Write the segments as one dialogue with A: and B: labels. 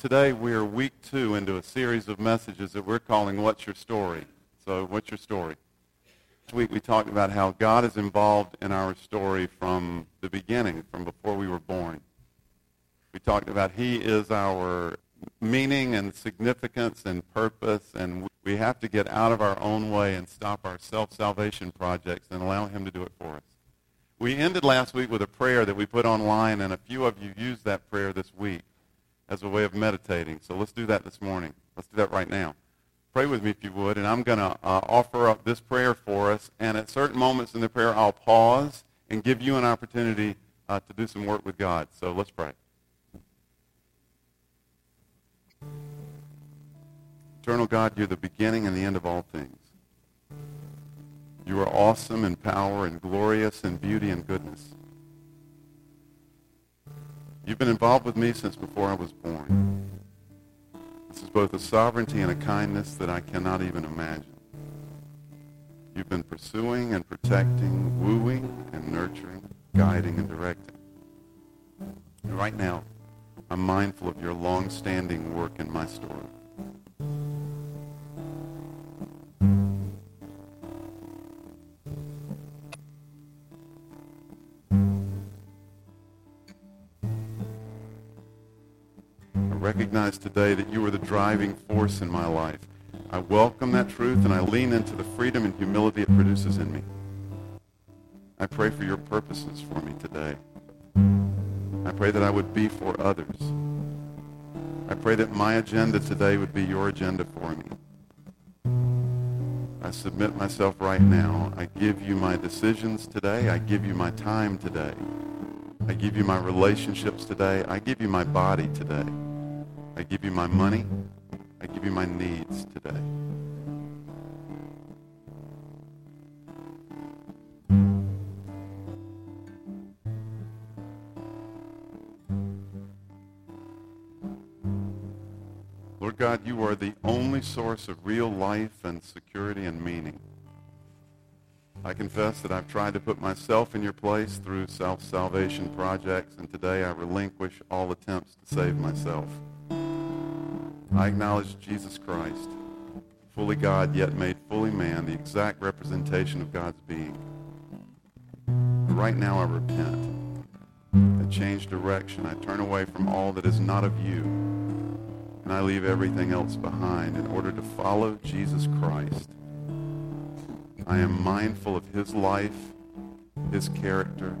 A: Today we are week two into a series of messages that we're calling What's Your Story? So what's your story? This week we talked about how God is involved in our story from the beginning, from before we were born. We talked about he is our meaning and significance and purpose, and we have to get out of our own way and stop our self-salvation projects and allow him to do it for us. We ended last week with a prayer that we put online, and a few of you used that prayer this week as a way of meditating. So let's do that this morning. Let's do that right now. Pray with me if you would, and I'm going to uh, offer up this prayer for us. And at certain moments in the prayer, I'll pause and give you an opportunity uh, to do some work with God. So let's pray. Eternal God, you're the beginning and the end of all things. You are awesome in power and glorious in beauty and goodness. You've been involved with me since before I was born. This is both a sovereignty and a kindness that I cannot even imagine. You've been pursuing and protecting, wooing and nurturing, guiding and directing. And right now, I'm mindful of your long-standing work in my story. Recognize today that you are the driving force in my life. I welcome that truth and I lean into the freedom and humility it produces in me. I pray for your purposes for me today. I pray that I would be for others. I pray that my agenda today would be your agenda for me. I submit myself right now. I give you my decisions today. I give you my time today. I give you my relationships today. I give you my body today. I give you my money. I give you my needs today. Lord God, you are the only source of real life and security and meaning. I confess that I've tried to put myself in your place through self-salvation projects, and today I relinquish all attempts to save myself. I acknowledge Jesus Christ, fully God yet made fully man, the exact representation of God's being. Right now I repent. I change direction. I turn away from all that is not of you. And I leave everything else behind in order to follow Jesus Christ. I am mindful of his life, his character,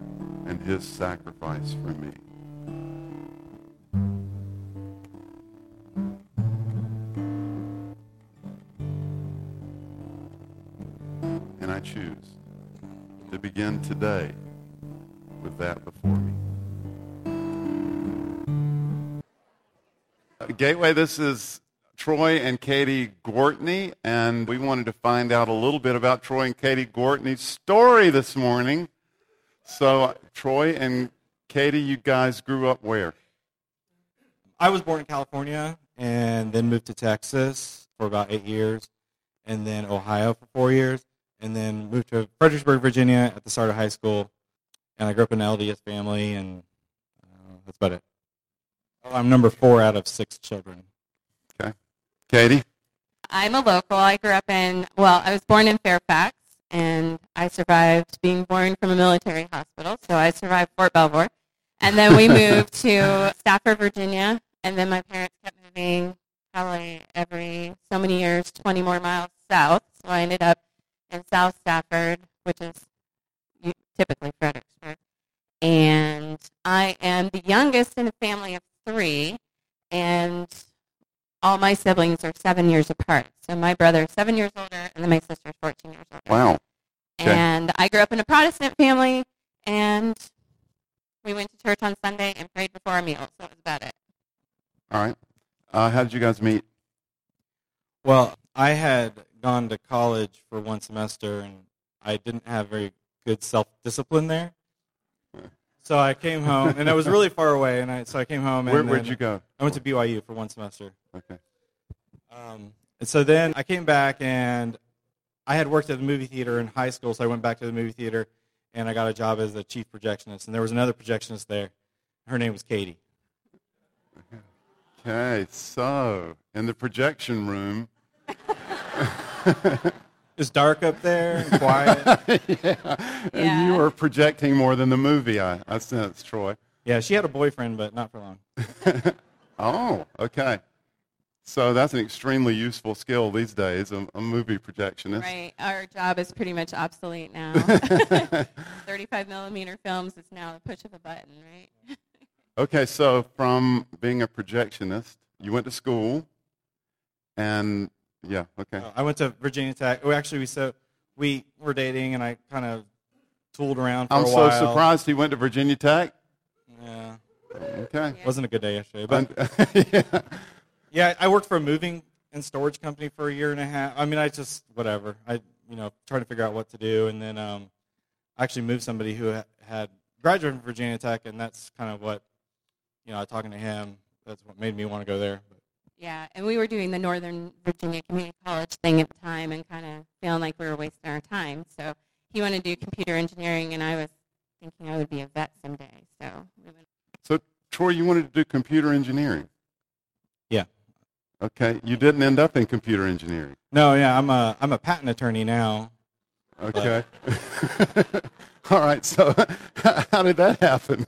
A: and his sacrifice for me. Begin today with that before me. Uh, Gateway, this is Troy and Katie Gortney, and we wanted to find out a little bit about Troy and Katie Gortney's story this morning. So, uh, Troy and Katie, you guys grew up where?
B: I was born in California and then moved to Texas for about eight years, and then Ohio for four years and then moved to Fredericksburg, Virginia at the start of high school. And I grew up in an LDS family, and uh, that's about it. I'm number four out of six children.
A: Okay. Katie?
C: I'm a local. I grew up in, well, I was born in Fairfax, and I survived being born from a military hospital, so I survived Fort Belvoir. And then we moved to Stafford, Virginia, and then my parents kept moving probably every so many years, 20 more miles south. So I ended up in South Stafford, which is typically Fredericksburg. And I am the youngest in a family of three, and all my siblings are seven years apart. So my brother is seven years older, and then my sister is 14 years older.
A: Wow.
C: Okay. And I grew up in a Protestant family, and we went to church on Sunday and prayed before our meals. So that was about it.
A: All right. Uh, how did you guys meet?
B: Well, I had gone to college for one semester, and I didn't have very good self-discipline there. So I came home, and I was really far away, and I so I came home.
A: And Where, would you go?
B: I went to BYU for one semester.
A: Okay.
B: Um, and so then I came back, and I had worked at the movie theater in high school, so I went back to the movie theater, and I got a job as a chief projectionist. And there was another projectionist there. Her name was Katie.
A: Okay, so in the projection room,
B: It's dark up there, and quiet.
A: yeah, and
C: Yeah.
A: you were projecting more than the movie, I, I sense, Troy.
B: yeah, she had a boyfriend, but not for long.
A: Oh, okay. So that's an extremely useful skill these days, a, a movie projectionist.
C: Right. Our job is pretty much obsolete now. 35 millimeter films is now the push of a button, right?
A: Okay, so from being a projectionist, you went to school, and yeah, okay.
B: Uh, I went to Virginia Tech. Well, actually, we so we were dating, and I kind of tooled around for
A: I'm so
B: while.
A: surprised he went to Virginia Tech.
B: Yeah,
A: Okay.
B: wasn't a good day yesterday, but
A: yeah.
B: yeah, I worked for a moving and storage company for a year and a half. I mean, I just whatever. I you know trying to figure out what to do, and then um, I actually moved somebody who ha- had graduated from Virginia Tech, and that's kind of what you know. Talking to him, that's what made me want to go there. But
C: Yeah, and we were doing the Northern Virginia Community College thing at the time and kind of feeling like we were wasting our time. So he wanted to do computer engineering, and I was thinking I would be a vet someday. So we went
A: So, Troy, you wanted to do computer engineering.
B: Yeah.
A: Okay. You didn't end up in computer engineering.
B: no, yeah, I'm a I'm a patent attorney now.
A: Okay. All right. So, how did that happen?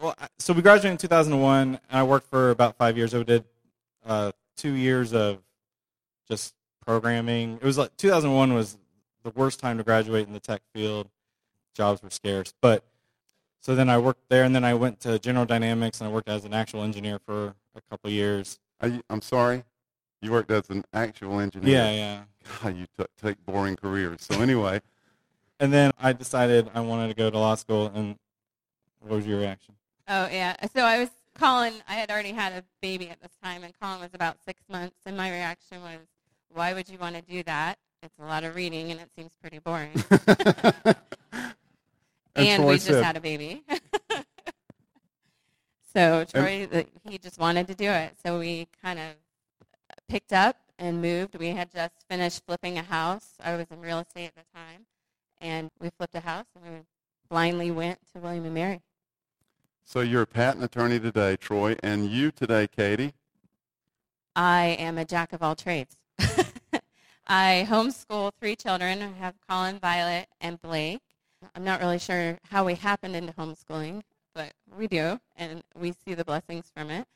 B: Well, so we graduated in 2001, and I worked for about five years. I did uh, two years of just programming. It was like 2001 was the worst time to graduate in the tech field. Jobs were scarce, but so then I worked there, and then I went to General Dynamics, and I worked as an actual engineer for a couple years.
A: Are you, I'm sorry. You worked as an actual engineer.
B: Yeah, yeah.
A: God, you t- take boring careers. So anyway,
B: And then I decided I wanted to go to law school. And what was your reaction?
C: Oh yeah. So I was Colin. I had already had a baby at this time, and Colin was about six months. And my reaction was, "Why would you want to do that? It's a lot of reading, and it seems pretty boring." and we just had a baby. so Troy, the, he just wanted to do it. So we kind of picked up and moved. We had just finished flipping a house. I was in real estate at the time, and we flipped a house, and we blindly went to William and Mary.
A: So you're a patent attorney today, Troy, and you today, Katie.
C: I am a jack of all trades. I homeschool three children. I have Colin, Violet, and Blake. I'm not really sure how we happened into homeschooling, but we do, and we see the blessings from it.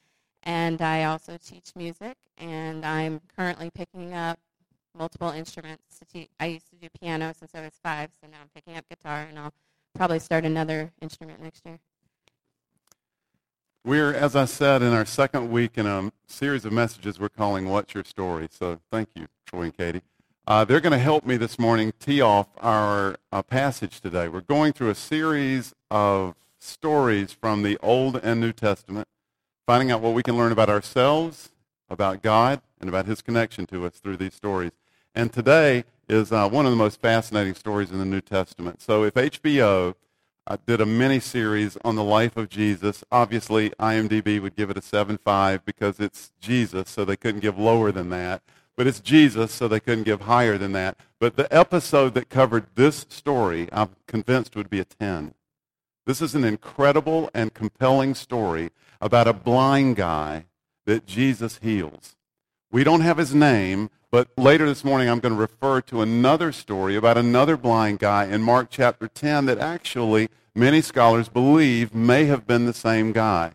C: And I also teach music, and I'm currently picking up multiple instruments to teach. I used to do piano since I was five, so now I'm picking up guitar, and I'll probably start another instrument next year.
A: We're, as I said, in our second week in a series of messages we're calling What's Your Story? So thank you, Troy and Katie. Uh, they're going to help me this morning tee off our uh, passage today. We're going through a series of stories from the Old and New Testament, finding out what we can learn about ourselves, about God, and about his connection to us through these stories. And today is uh, one of the most fascinating stories in the New Testament. So if HBO I did a mini series on the life of Jesus. Obviously, IMDb would give it a 7.5 because it's Jesus, so they couldn't give lower than that. But it's Jesus, so they couldn't give higher than that. But the episode that covered this story, I'm convinced would be a 10. This is an incredible and compelling story about a blind guy that Jesus heals. We don't have his name, but later this morning I'm going to refer to another story about another blind guy in Mark chapter 10 that actually many scholars believe may have been the same guy.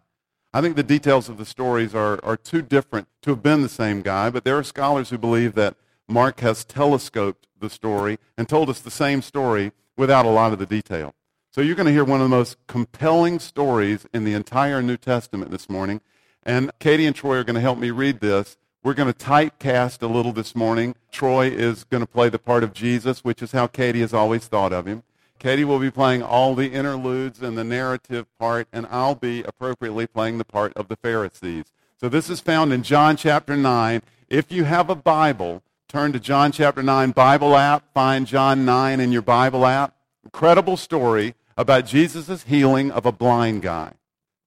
A: I think the details of the stories are, are too different to have been the same guy, but there are scholars who believe that Mark has telescoped the story and told us the same story without a lot of the detail. So you're going to hear one of the most compelling stories in the entire New Testament this morning. And Katie and Troy are going to help me read this. We're going to typecast a little this morning. Troy is going to play the part of Jesus, which is how Katie has always thought of him. Katie will be playing all the interludes and the narrative part, and I'll be appropriately playing the part of the Pharisees. So this is found in John chapter 9. If you have a Bible, turn to John chapter 9 Bible app, find John 9 in your Bible app. Incredible story about Jesus' healing of a blind guy.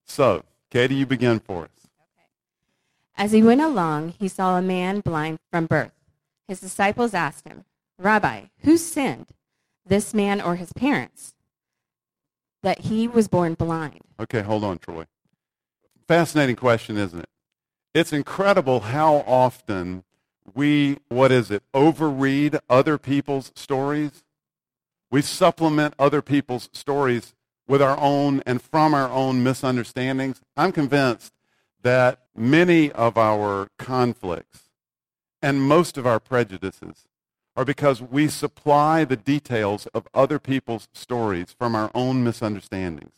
A: So, Katie, you begin for us.
C: As he went along, he saw a man blind from birth. His disciples asked him, Rabbi, who sinned, this man or his parents, that he was born blind?
A: Okay, hold on, Troy. Fascinating question, isn't it? It's incredible how often we, what is it, overread other people's stories. We supplement other people's stories with our own and from our own misunderstandings. I'm convinced that many of our conflicts and most of our prejudices are because we supply the details of other people's stories from our own misunderstandings.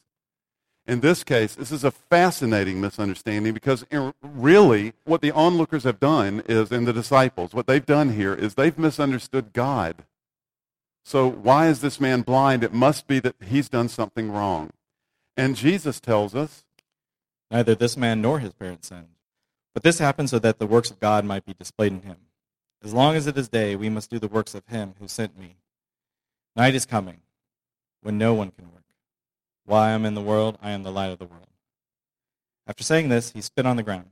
A: In this case, this is a fascinating misunderstanding because really what the onlookers have done is, in the disciples, what they've done here is they've misunderstood God. So why is this man blind? It must be that he's done something wrong. And Jesus tells us
B: Neither this man nor his parents sinned. But this happened so that the works of God might be displayed in him. As long as it is day, we must do the works of him who sent me. Night is coming, when no one can work. While I am in the world, I am the light of the world. After saying this, he spit on the ground,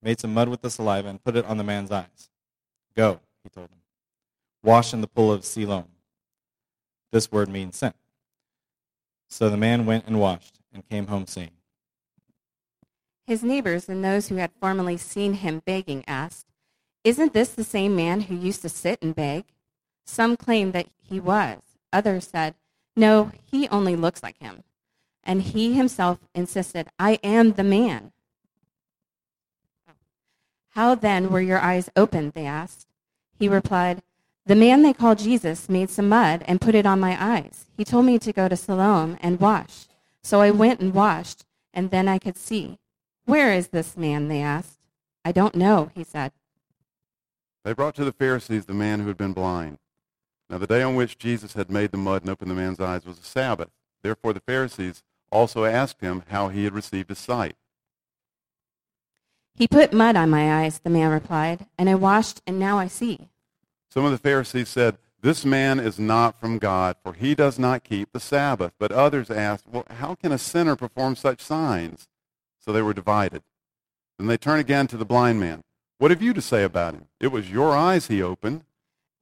B: made some mud with the saliva, and put it on the man's eyes. Go, he told him. Wash in the pool of Siloam. This word means sent. So the man went and washed and came home seeing.
C: His neighbors and those who had formerly seen him begging asked, Isn't this the same man who used to sit and beg? Some claimed that he was. Others said, No, he only looks like him. And he himself insisted, I am the man. How then were your eyes opened? They asked. He replied, The man they call Jesus made some mud and put it on my eyes. He told me to go to Siloam and wash. So I went and washed, and then I could see. Where is this man? They asked. I don't know, he said.
A: They brought to the Pharisees the man who had been blind. Now, the day on which Jesus had made the mud and opened the man's eyes was a Sabbath. Therefore, the Pharisees also asked him how he had received his sight.
C: He put mud on my eyes, the man replied, and I washed, and now I see.
A: Some of the Pharisees said, This man is not from God, for he does not keep the Sabbath. But others asked, Well, how can a sinner perform such signs? So they were divided. Then they turned again to the blind man. What have you to say about him? It was your eyes he opened.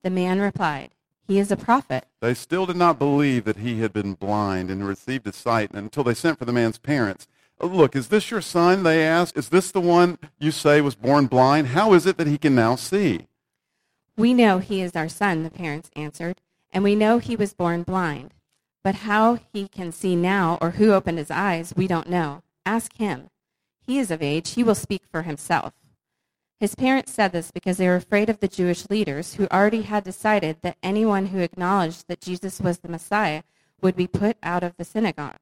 C: The man replied, He is a prophet.
A: They still did not believe that he had been blind and received his sight until they sent for the man's parents. Oh, look, is this your son? They asked. Is this the one you say was born blind? How is it that he can now see?
C: We know he is our son, the parents answered, and we know he was born blind. But how he can see now or who opened his eyes, we don't know. Ask him. He is of age. He will speak for himself. His parents said this because they were afraid of the Jewish leaders who already had decided that anyone who acknowledged that Jesus was the Messiah would be put out of the synagogue.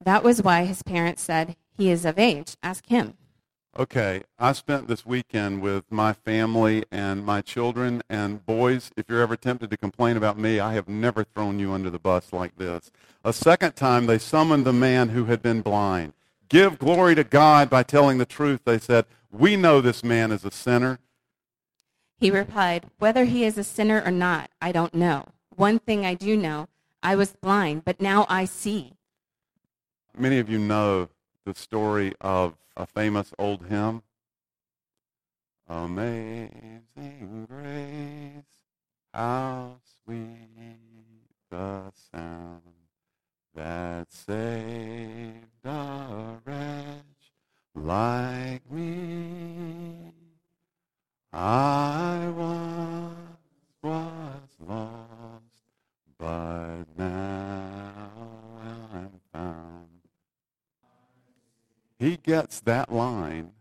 C: That was why his parents said, He is of age. Ask him.
A: Okay, I spent this weekend with my family and my children. And boys, if you're ever tempted to complain about me, I have never thrown you under the bus like this. A second time, they summoned the man who had been blind. Give glory to God by telling the truth, they said. We know this man is a sinner.
C: He replied, Whether he is a sinner or not, I don't know. One thing I do know I was blind, but now I see.
A: Many of you know the story of a famous old hymn. Amazing grace, how sweet the sound that saved a wretch like me. I once was lost, but now I'm found. He gets that line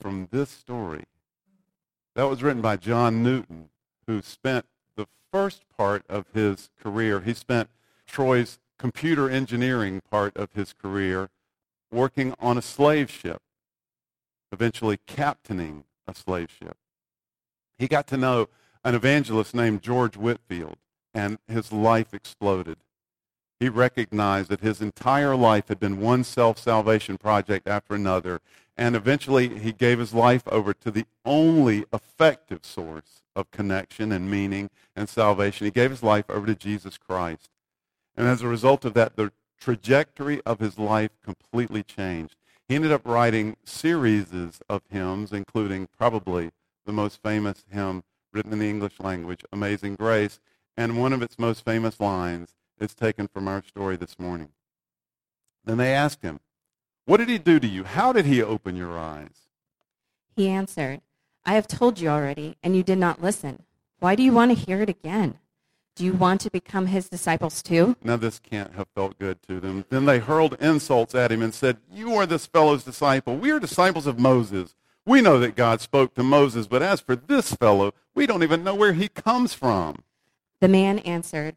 A: from this story. That was written by John Newton, who spent the first part of his career, he spent Troy's computer engineering part of his career working on a slave ship, eventually captaining a slave ship. He got to know an evangelist named George Whitefield, and his life exploded. He recognized that his entire life had been one self-salvation project after another, and eventually he gave his life over to the only effective source of connection and meaning and salvation. He gave his life over to Jesus Christ. And as a result of that, the trajectory of his life completely changed. He ended up writing series of hymns, including probably the most famous hymn written in the English language, Amazing Grace. And one of its most famous lines is taken from our story this morning. Then they asked him, What did he do to you? How did he open your eyes?
C: He answered, I have told you already, and you did not listen. Why do you want to hear it again? Do you want to become his disciples too?
A: Now, this can't have felt good to them. Then they hurled insults at him and said, You are this fellow's disciple. We are disciples of Moses. We know that God spoke to Moses, but as for this fellow, we don't even know where he comes from.
C: The man answered,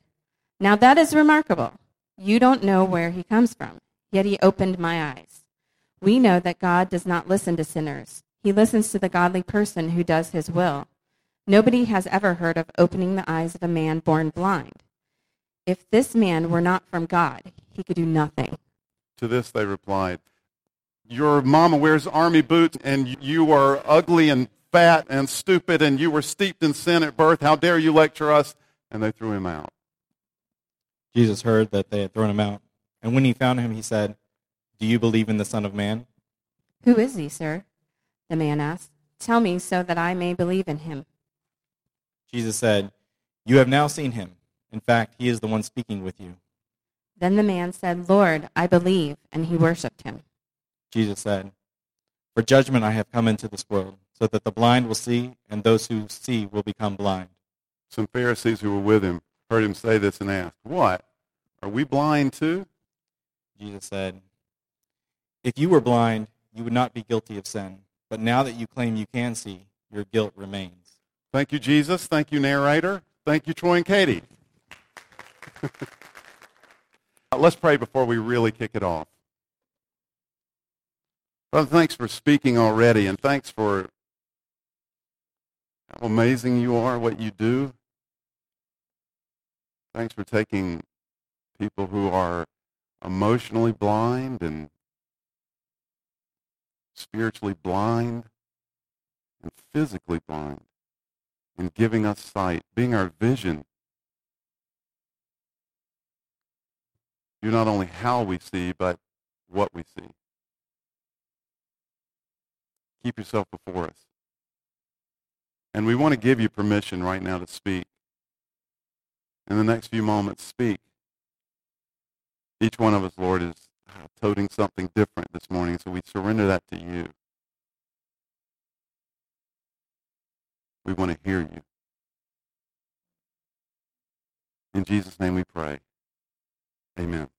C: Now that is remarkable. You don't know where he comes from, yet he opened my eyes. We know that God does not listen to sinners. He listens to the godly person who does his will. Nobody has ever heard of opening the eyes of a man born blind. If this man were not from God, he could do nothing.
A: To this they replied, Your mama wears army boots, and you are ugly and fat and stupid, and you were steeped in sin at birth. How dare you lecture us? And they threw him out.
B: Jesus heard that they had thrown him out. And when he found him, he said, Do you believe in the Son of Man?
C: Who is he, sir? The man asked. Tell me so that I may believe in him.
B: Jesus said, You have now seen him. In fact, he is the one speaking with you.
C: Then the man said, Lord, I believe, and he worshipped him.
B: Jesus said, For judgment I have come into this world, so that the blind will see, and those who see will become blind.
A: Some Pharisees who were with him heard him say this and asked, What? Are we blind too?
B: Jesus said, If you were blind, you would not be guilty of sin. But now that you claim you can see, your guilt remains.
A: Thank you, Jesus. Thank you, narrator. Thank you, Troy and Katie. Let's pray before we really kick it off. Father, thanks for speaking already, and thanks for how amazing you are, what you do. Thanks for taking people who are emotionally blind and spiritually blind and physically blind and giving us sight, being our vision. You're not only how we see, but what we see. Keep yourself before us. And we want to give you permission right now to speak. In the next few moments, speak. Each one of us, Lord, is toting something different this morning, so we surrender that to you. We want to hear you. In Jesus' name we pray. Amen.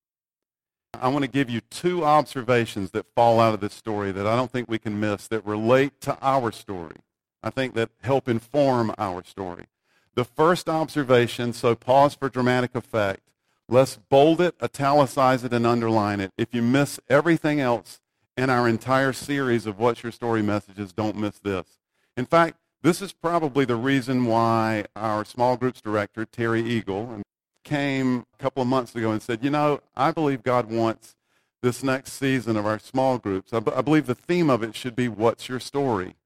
A: I want to give you two observations that fall out of this story that I don't think we can miss that relate to our story. I think that help inform our story. The first observation, so pause for dramatic effect. Let's bold it, italicize it, and underline it. If you miss everything else in our entire series of What's Your Story messages, don't miss this. In fact, this is probably the reason why our small groups director, Terry Eagle, came a couple of months ago and said, you know, I believe God wants this next season of our small groups. I, b- I believe the theme of it should be, what's your story?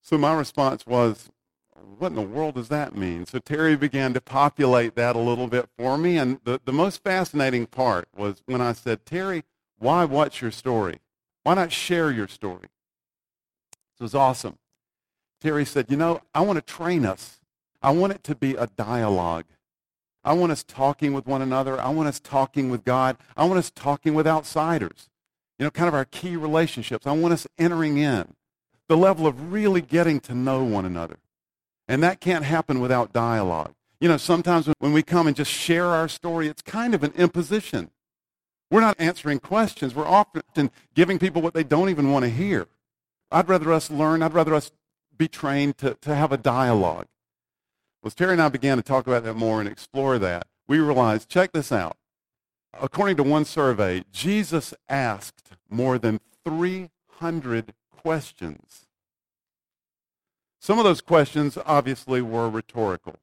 A: So my response was, what in the world does that mean? So Terry began to populate that a little bit for me. And the, the most fascinating part was when I said, Terry, why what's your story? Why not share your story? It was awesome. Terry said, You know, I want to train us. I want it to be a dialogue. I want us talking with one another. I want us talking with God. I want us talking with outsiders. You know, kind of our key relationships. I want us entering in the level of really getting to know one another. And that can't happen without dialogue. You know, sometimes when we come and just share our story, it's kind of an imposition. We're not answering questions. We're often giving people what they don't even want to hear. I'd rather us learn. I'd rather us be trained to, to have a dialogue. Well, as Terry and I began to talk about that more and explore that, we realized, check this out. According to one survey, Jesus asked more than 300 questions. Some of those questions obviously were rhetorical.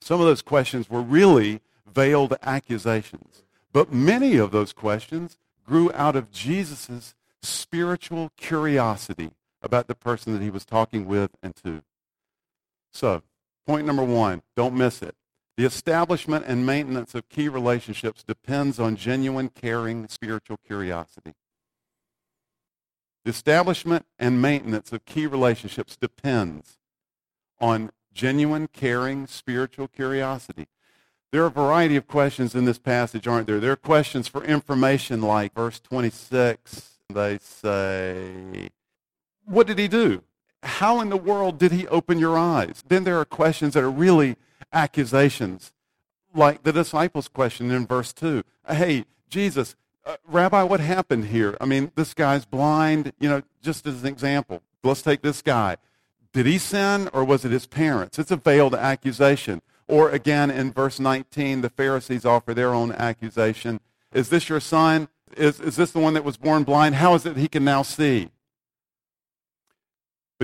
A: Some of those questions were really veiled accusations. But many of those questions grew out of Jesus' spiritual curiosity about the person that he was talking with and to. So, point number one, don't miss it. The establishment and maintenance of key relationships depends on genuine, caring, spiritual curiosity. The establishment and maintenance of key relationships depends on genuine, caring, spiritual curiosity. There are a variety of questions in this passage, aren't there? There are questions for information like verse 26. They say, what did he do? How in the world did he open your eyes? Then there are questions that are really accusations, like the disciples' question in verse 2. Hey, Jesus, uh, Rabbi, what happened here? I mean, this guy's blind, you know, just as an example. Let's take this guy. Did he sin or was it his parents? It's a veiled accusation. Or again, in verse 19, the Pharisees offer their own accusation. Is this your son? Is, is this the one that was born blind? How is it he can now see?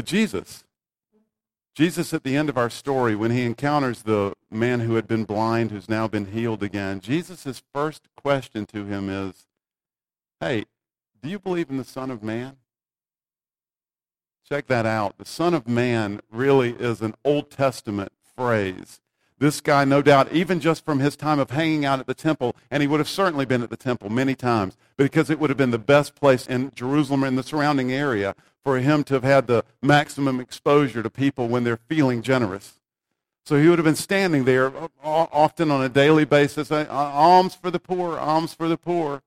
A: But Jesus, Jesus at the end of our story, when he encounters the man who had been blind, who's now been healed again, Jesus' first question to him is, Hey, do you believe in the Son of Man? Check that out. The Son of Man really is an Old Testament phrase. This guy, no doubt, even just from his time of hanging out at the temple, and he would have certainly been at the temple many times, because it would have been the best place in Jerusalem and the surrounding area for him to have had the maximum exposure to people when they're feeling generous. So he would have been standing there often on a daily basis, alms for the poor, alms for the poor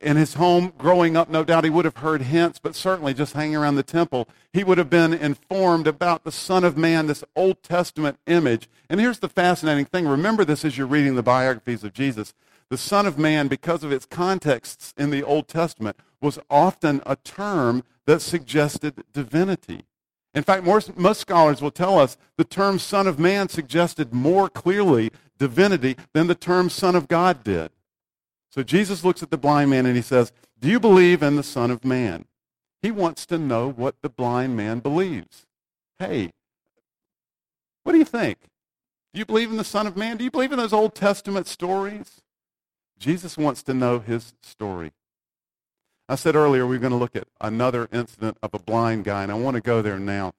A: in his home growing up, no doubt he would have heard hints, but certainly just hanging around the temple, he would have been informed about the Son of Man, this Old Testament image. And here's the fascinating thing remember this as you're reading the biographies of Jesus. The Son of Man, because of its contexts in the Old Testament, was often a term that suggested divinity. In fact, most, most scholars will tell us the term Son of Man suggested more clearly divinity than the term Son of God did. So Jesus looks at the blind man and he says, Do you believe in the Son of Man? He wants to know what the blind man believes. Hey, what do you think? Do you believe in the Son of Man? Do you believe in those Old Testament stories? Jesus wants to know his story. I said earlier we are going to look at another incident of a blind guy, and I want to go there now.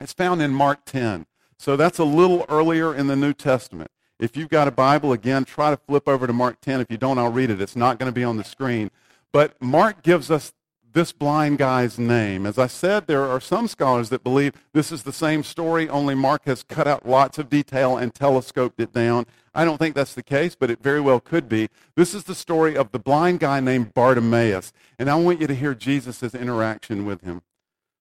A: It's found in Mark 10. So that's a little earlier in the New Testament. If you've got a Bible, again, try to flip over to Mark 10. If you don't, I'll read it. It's not going to be on the screen. But Mark gives us this blind guy's name. As I said, there are some scholars that believe this is the same story, only Mark has cut out lots of detail and telescoped it down. I don't think that's the case, but it very well could be. This is the story of the blind guy named Bartimaeus, and I want you to hear Jesus' interaction with him.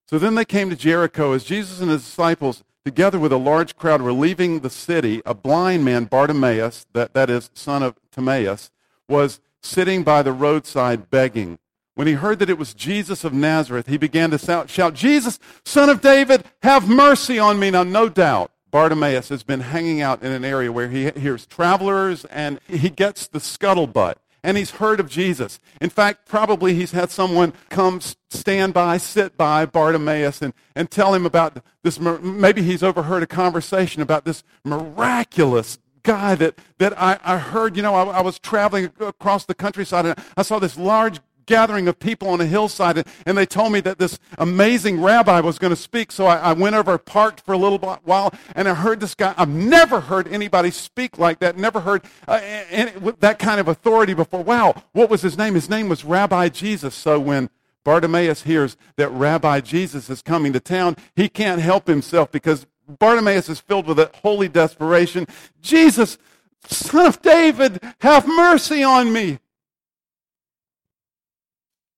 A: So then they came to Jericho as Jesus and his disciples together with a large crowd, were leaving the city. A blind man, Bartimaeus, that, that is, son of Timaeus, was sitting by the roadside begging. When he heard that it was Jesus of Nazareth, he began to shout, Jesus, son of David, have mercy on me. Now, no doubt, Bartimaeus has been hanging out in an area where he hears travelers and he gets the scuttlebutt and he's heard of Jesus. In fact, probably he's had someone come stand by, sit by Bartimaeus and, and tell him about this. Maybe he's overheard a conversation about this miraculous guy that, that I, I heard. You know, I, I was traveling across the countryside and I saw this large gathering of people on a hillside, and they told me that this amazing rabbi was going to speak. So I, I, went over, parked for a little while, and I heard this guy. I've never heard anybody speak like that, never heard uh, any, that kind of authority before. Wow, what was his name? His name was Rabbi Jesus. So when Bartimaeus hears that Rabbi Jesus is coming to town, he can't help himself because Bartimaeus is filled with a holy desperation. Jesus, son of David, have mercy on me.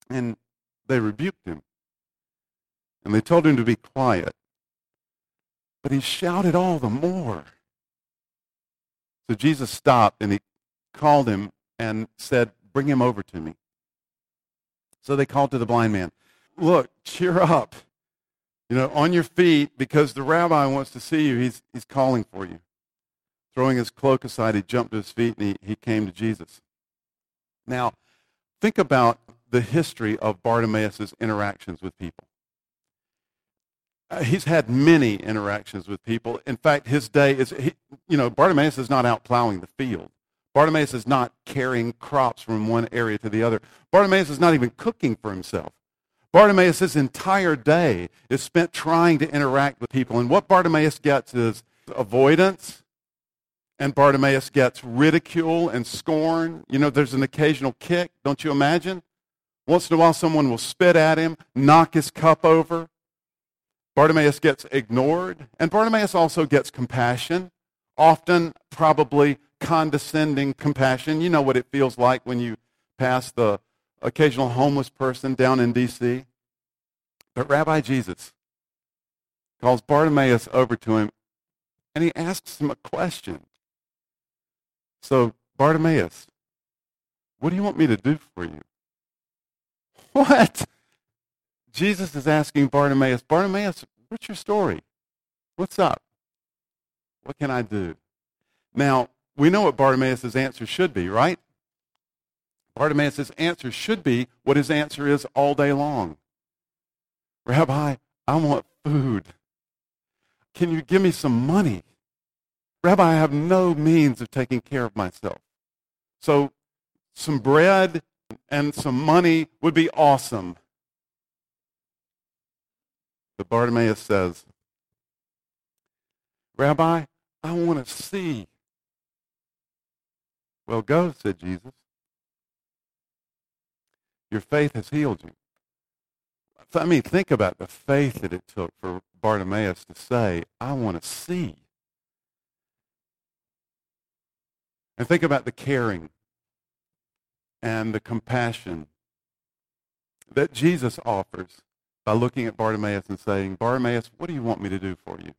A: And they rebuked him. And they told him to be quiet. But he shouted all the more. So Jesus stopped and he called him and said, Bring him over to me. So they called to the blind man, Look, cheer up. You know, on your feet because the rabbi wants to see you. He's, he's calling for you. Throwing his cloak aside, he jumped to his feet and he, he came to Jesus. Now, think about the history of Bartimaeus' interactions with people. Uh, he's had many interactions with people. In fact, his day is, he, you know, Bartimaeus is not out plowing the field. Bartimaeus is not carrying crops from one area to the other. Bartimaeus is not even cooking for himself. Bartimaeus' entire day is spent trying to interact with people. And what Bartimaeus gets is avoidance, and Bartimaeus gets ridicule and scorn. You know, there's an occasional kick, don't you imagine? Once in a while, someone will spit at him, knock his cup over. Bartimaeus gets ignored, and Bartimaeus also gets compassion, often probably condescending compassion. You know what it feels like when you pass the occasional homeless person down in D.C. But Rabbi Jesus calls Bartimaeus over to him and he asks him a question. So, Bartimaeus, what do you want me to do for you? What? Jesus is asking Bartimaeus, Bartimaeus, what's your story? What's up? What can I do? Now, we know what Bartimaeus' answer should be, right? Bartimaeus' answer should be what his answer is all day long. Rabbi, I want food. Can you give me some money? Rabbi, I have no means of taking care of myself. So some bread and some money would be awesome. But Bartimaeus says, Rabbi, I want to see. Well, go, said Jesus. Your faith has healed you. I mean, think about the faith that it took for Bartimaeus to say, I want to see. And think about the caring and the compassion that Jesus offers by looking at Bartimaeus and saying, Bartimaeus, what do you want me to do for you?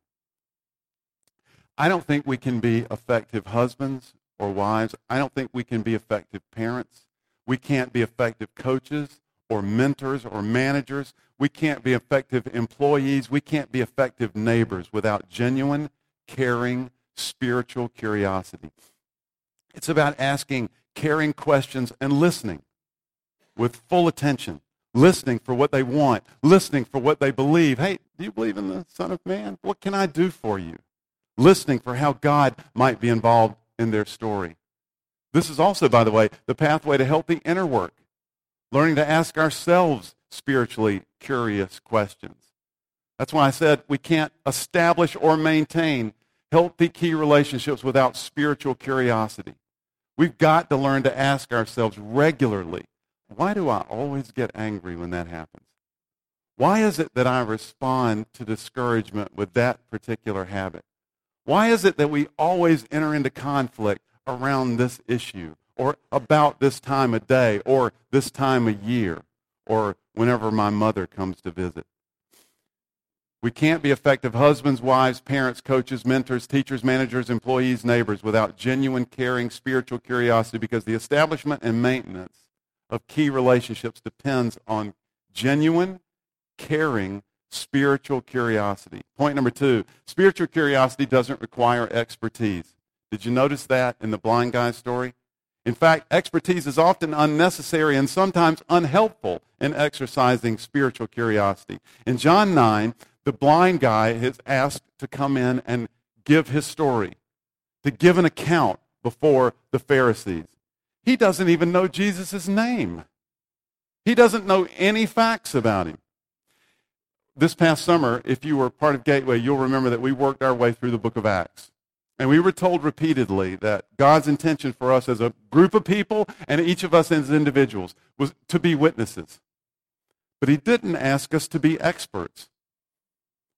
A: I don't think we can be effective husbands or wives. I don't think we can be effective parents. We can't be effective coaches or mentors or managers. We can't be effective employees. We can't be effective neighbors without genuine, caring, spiritual curiosity. It's about asking caring questions and listening with full attention, listening for what they want, listening for what they believe. Hey, do you believe in the Son of Man? What can I do for you? Listening for how God might be involved in their story. This is also, by the way, the pathway to healthy inner work, learning to ask ourselves spiritually curious questions. That's why I said we can't establish or maintain healthy key relationships without spiritual curiosity. We've got to learn to ask ourselves regularly, why do I always get angry when that happens? Why is it that I respond to discouragement with that particular habit? Why is it that we always enter into conflict around this issue or about this time of day or this time of year or whenever my mother comes to visit? We can't be effective husbands, wives, parents, coaches, mentors, teachers, managers, employees, neighbors without genuine, caring, spiritual curiosity because the establishment and maintenance of key relationships depends on genuine, caring, spiritual curiosity. Point number two spiritual curiosity doesn't require expertise. Did you notice that in the blind guy story? In fact, expertise is often unnecessary and sometimes unhelpful in exercising spiritual curiosity. In John 9, the blind guy is asked to come in and give his story, to give an account before the Pharisees. He doesn't even know Jesus' name. He doesn't know any facts about him. This past summer, if you were part of Gateway, you'll remember that we worked our way through the book of Acts. And we were told repeatedly that God's intention for us as a group of people and each of us as individuals was to be witnesses. But he didn't ask us to be experts.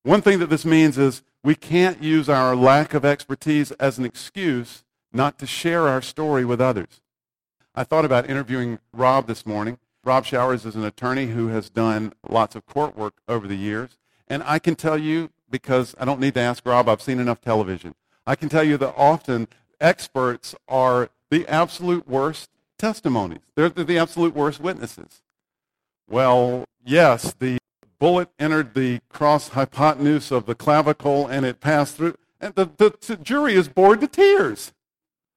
A: One thing that this means is we can't use our lack of expertise as an excuse not to share our story with others. I thought about interviewing Rob this morning. Rob Showers is an attorney who has done lots of court work over the years. And I can tell you, because I don't need to ask Rob, I've seen enough television. I can tell you that often experts are the absolute worst testimonies. They're the absolute worst witnesses. Well, yes, the bullet entered the cross hypotenuse of the clavicle and it passed through. And the, the, the jury is bored to tears.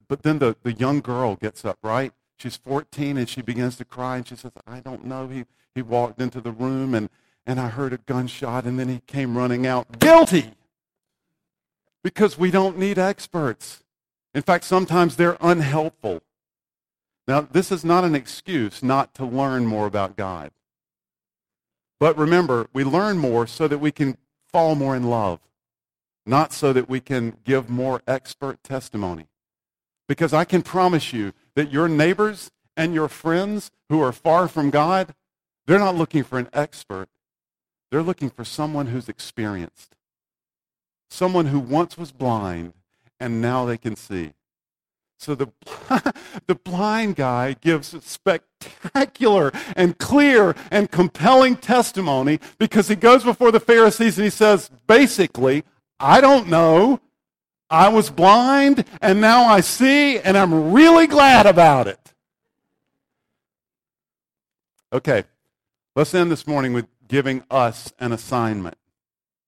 A: But then the, the young girl gets up, right? She's 14 and she begins to cry and she says, I don't know. He, he walked into the room and, and I heard a gunshot and then he came running out. Guilty! Because we don't need experts. In fact, sometimes they're unhelpful. Now, this is not an excuse not to learn more about God. But remember, we learn more so that we can fall more in love, not so that we can give more expert testimony. Because I can promise you that your neighbors and your friends who are far from God, they're not looking for an expert. They're looking for someone who's experienced, someone who once was blind and now they can see, So the, the blind guy gives a spectacular and clear and compelling testimony because he goes before the Pharisees and he says, basically, I don't know. I was blind and now I see and I'm really glad about it. Okay, let's end this morning with giving us an assignment.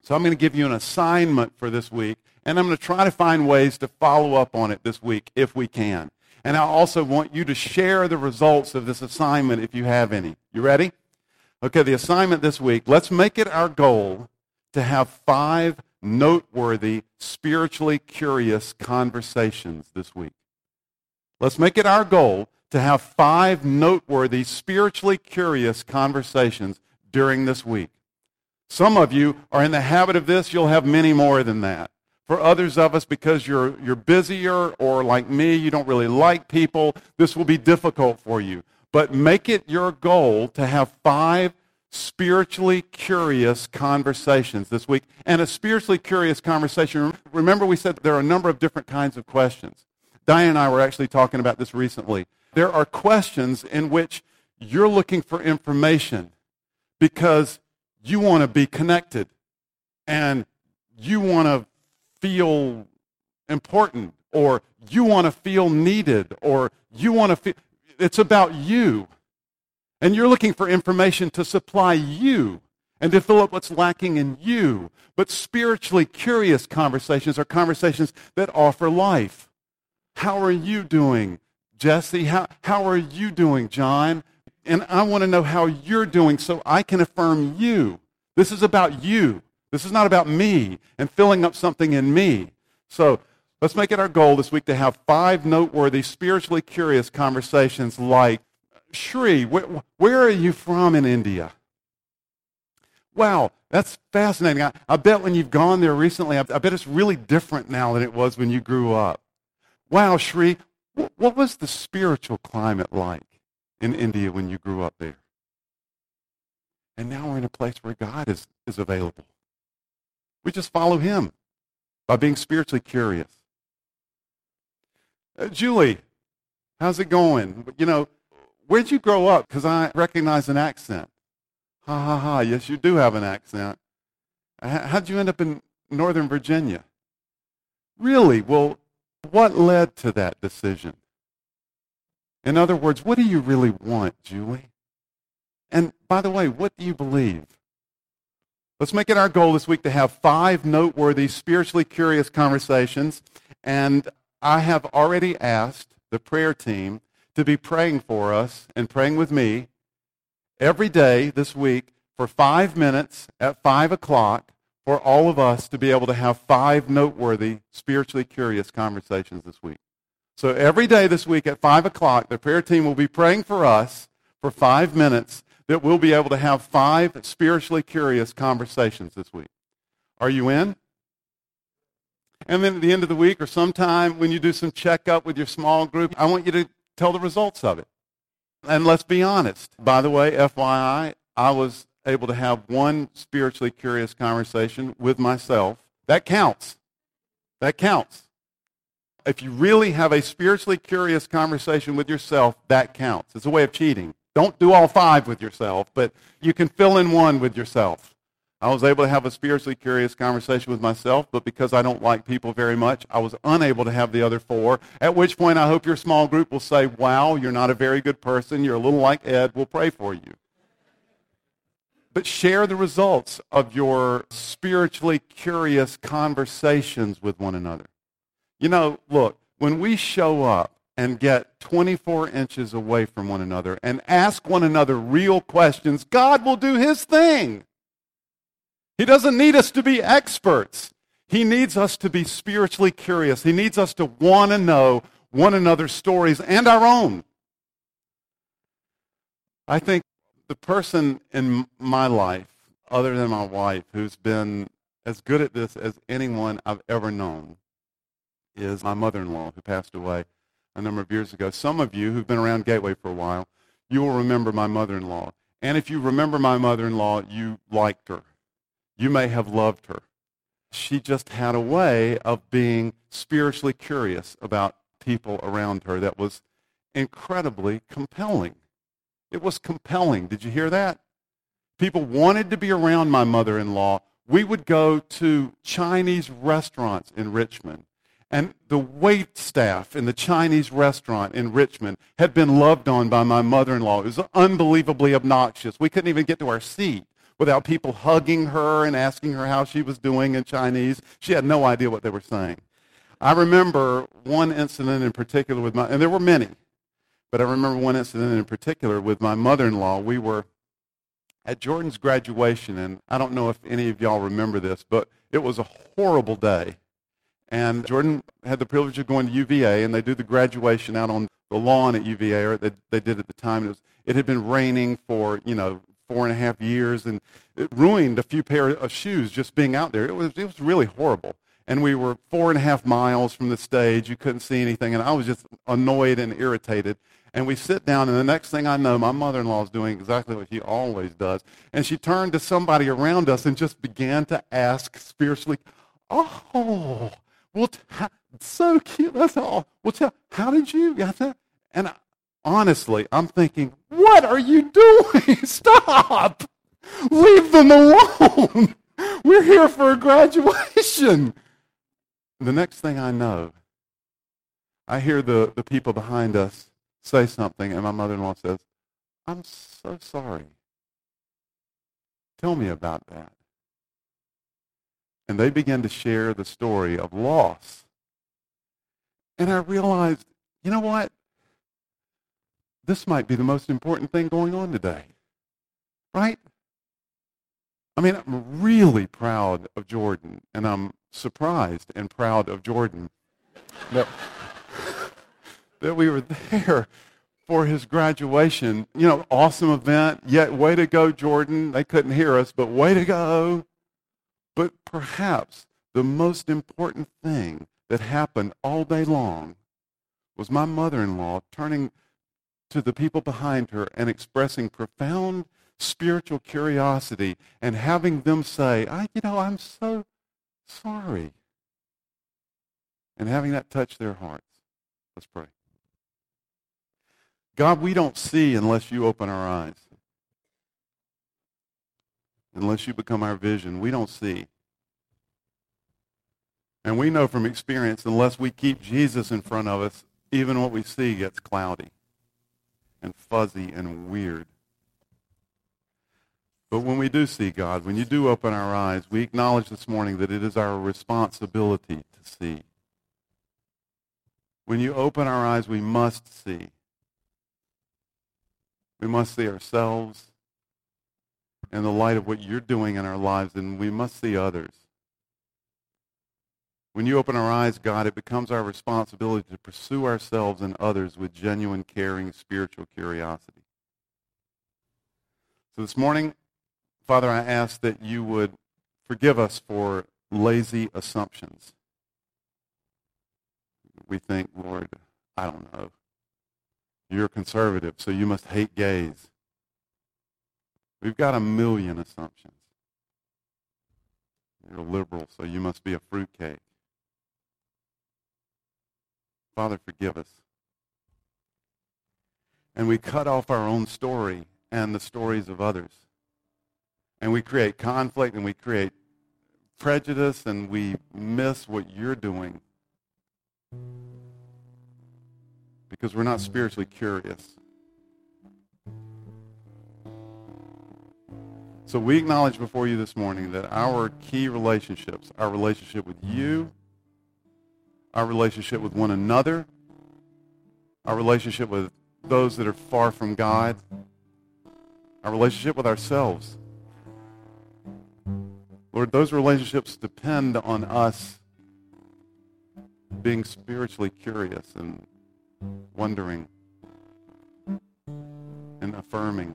A: So I'm going to give you an assignment for this week, and I'm going to try to find ways to follow up on it this week if we can. And I also want you to share the results of this assignment if you have any. You ready? Okay, the assignment this week, let's make it our goal to have five noteworthy, spiritually curious conversations this week. Let's make it our goal to have five noteworthy, spiritually curious conversations during this week. Some of you are in the habit of this, you'll have many more than that. For others of us, because you're, you're busier or like me, you don't really like people, this will be difficult for you. But make it your goal to have five spiritually curious conversations this week. And a spiritually curious conversation, remember we said there are a number of different kinds of questions. Diane and I were actually talking about this recently. There are questions in which you're looking for information because you want to be connected and you want to feel important or you want to feel needed or you want to feel it's about you. And you're looking for information to supply you and to fill up what's lacking in you. But spiritually curious conversations are conversations that offer life. How are you doing jesse? How, how are you doing john and i want to know how you're doing so i can affirm you this is about you. This is not about me and filling up something in me. So let's make it our goal this week to have five noteworthy, spiritually curious conversations like, Shri, where, are you from in India? Wow, that's fascinating. I, I, bet when you've gone there recently, I, I, bet it's really different now than it was when you grew up. Wow, Shri, what, what was the spiritual climate like in India when you grew up there? And now we're in a place where God is, is available. We just follow him by being spiritually curious. Uh, Julie, how's it going? You know, where'd you grow up? Because I recognize an accent. Ha ha ha. Yes, you do have an accent. How'd you end up in Northern Virginia? Really? Well, what led to that decision? In other words, what do you really want, Julie? And by the way, what do you believe? Let's make it our goal this week to have five noteworthy, spiritually curious conversations. And I have already asked the prayer team to be praying for us and praying with me every day this week for five minutes at five o'clock for all of us to be able to have five noteworthy, spiritually curious conversations this week. So every day this week at five o'clock, the prayer team will be praying for us for five minutes that we'll be able to have five spiritually curious conversations this week. Are you in? And then at the end of the week or sometime when you do some checkup with your small group, I want you to tell the results of it. And let's be honest. By the way, FYI, I was able to have one spiritually curious conversation with myself. That counts. That counts. If you really have a spiritually curious conversation with yourself, that counts. It's a way of cheating. Don't do all five with yourself, but you can fill in one with yourself. I was able to have a spiritually curious conversation with myself, but because I don't like people very much, I was unable to have the other four. At which point, I hope your small group will say, Wow, you're not a very good person. You're a little like Ed. We'll pray for you. But share the results of your spiritually curious conversations with one another. You know, look, when we show up and get 24 inches away from one another and ask one another real questions, God will do his thing. He doesn't need us to be experts. He needs us to be spiritually curious. He needs us to want to know one another's stories and our own. I think the person in my life, other than my wife, who's been as good at this as anyone I've ever known, is my mother in law who passed away a number of years ago. Some of you who've been around Gateway for a while, you will remember my mother-in-law. And if you remember my mother-in-law, you liked her. You may have loved her. She just had a way of being spiritually curious about people around her that was incredibly compelling. It was compelling. Did you hear that? People wanted to be around my mother-in-law. We would go to Chinese restaurants in Richmond. And the wait staff in the Chinese restaurant in Richmond had been loved on by my mother-in-law. It was unbelievably obnoxious. We couldn't even get to our seat without people hugging her and asking her how she was doing in Chinese. She had no idea what they were saying. I remember one incident in particular with my, and there were many, but I remember one incident in particular with my mother-in-law. We were at Jordan's graduation, and I don't know if any of y'all remember this, but it was a horrible day. And Jordan had the privilege of going to UVA, and they do the graduation out on the lawn at UVA, or they, they did at the time. It, was, it had been raining for, you know, four and a half years, and it ruined a few pair of shoes just being out there. It was, it was really horrible. And we were four and a half miles from the stage. You couldn't see anything, and I was just annoyed and irritated. And we sit down, and the next thing I know, my mother-in-law is doing exactly what she always does. And she turned to somebody around us and just began to ask spiritually, oh, well, t- so cute. That's all. Well, tell, how did you get that? And I, honestly, I'm thinking, what are you doing? Stop. Leave them alone. We're here for a graduation. The next thing I know, I hear the, the people behind us say something, and my mother-in-law says, I'm so sorry. Tell me about that. And they began to share the story of loss. And I realized, you know what? This might be the most important thing going on today. Right? I mean, I'm really proud of Jordan, and I'm surprised and proud of Jordan that that we were there for his graduation. You know, awesome event. Yet, way to go, Jordan. They couldn't hear us, but way to go. But perhaps the most important thing that happened all day long was my mother-in-law turning to the people behind her and expressing profound spiritual curiosity and having them say, I, you know, I'm so sorry. And having that touch their hearts. Let's pray. God, we don't see unless you open our eyes. Unless you become our vision, we don't see. And we know from experience, unless we keep Jesus in front of us, even what we see gets cloudy and fuzzy and weird. But when we do see God, when you do open our eyes, we acknowledge this morning that it is our responsibility to see. When you open our eyes, we must see. We must see ourselves in the light of what you're doing in our lives, and we must see others. When you open our eyes, God, it becomes our responsibility to pursue ourselves and others with genuine, caring, spiritual curiosity. So this morning, Father, I ask that you would forgive us for lazy assumptions. We think, Lord, I don't know. You're conservative, so you must hate gays. We've got a million assumptions. You're liberal, so you must be a fruitcake. Father, forgive us. And we cut off our own story and the stories of others. And we create conflict and we create prejudice and we miss what you're doing because we're not spiritually curious. So we acknowledge before you this morning that our key relationships, our relationship with you, our relationship with one another, our relationship with those that are far from God, our relationship with ourselves. Lord, those relationships depend on us being spiritually curious and wondering and affirming.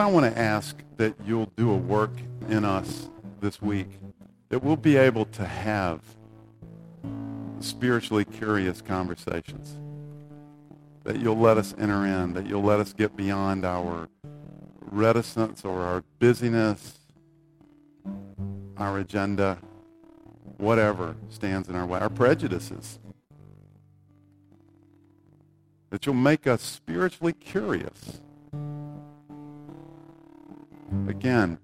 A: I want to ask that you'll do a work in us this week, that we'll be able to have spiritually curious conversations, that you'll let us enter in, that you'll let us get beyond our reticence or our busyness our agenda, whatever stands in our way, our prejudices. That you'll make us spiritually curious. Again,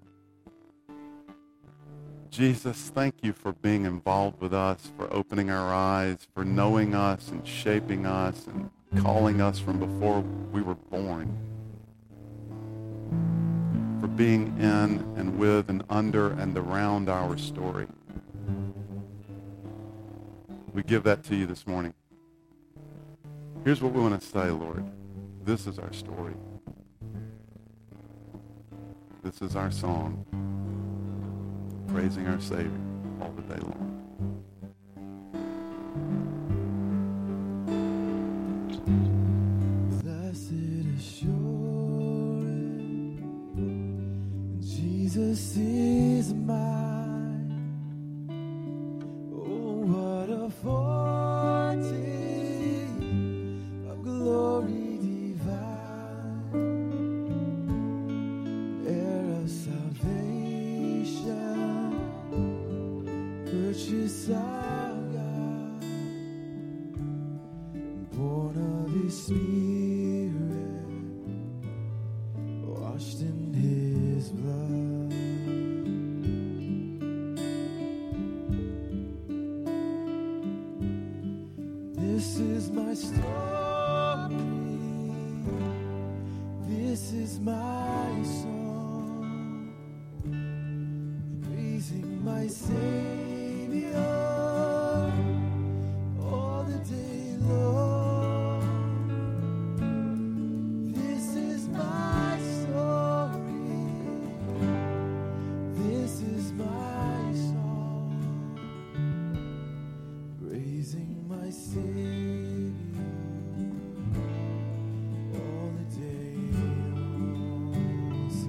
A: Jesus, thank you for being involved with us, for opening our eyes, for knowing us and shaping us and calling us from before we were born. For being in and with and under and around our story. We give that to you this morning. Here's what we want to say, Lord. This is our story. This is our song praising our Savior all the day long.
D: Jesus is mine.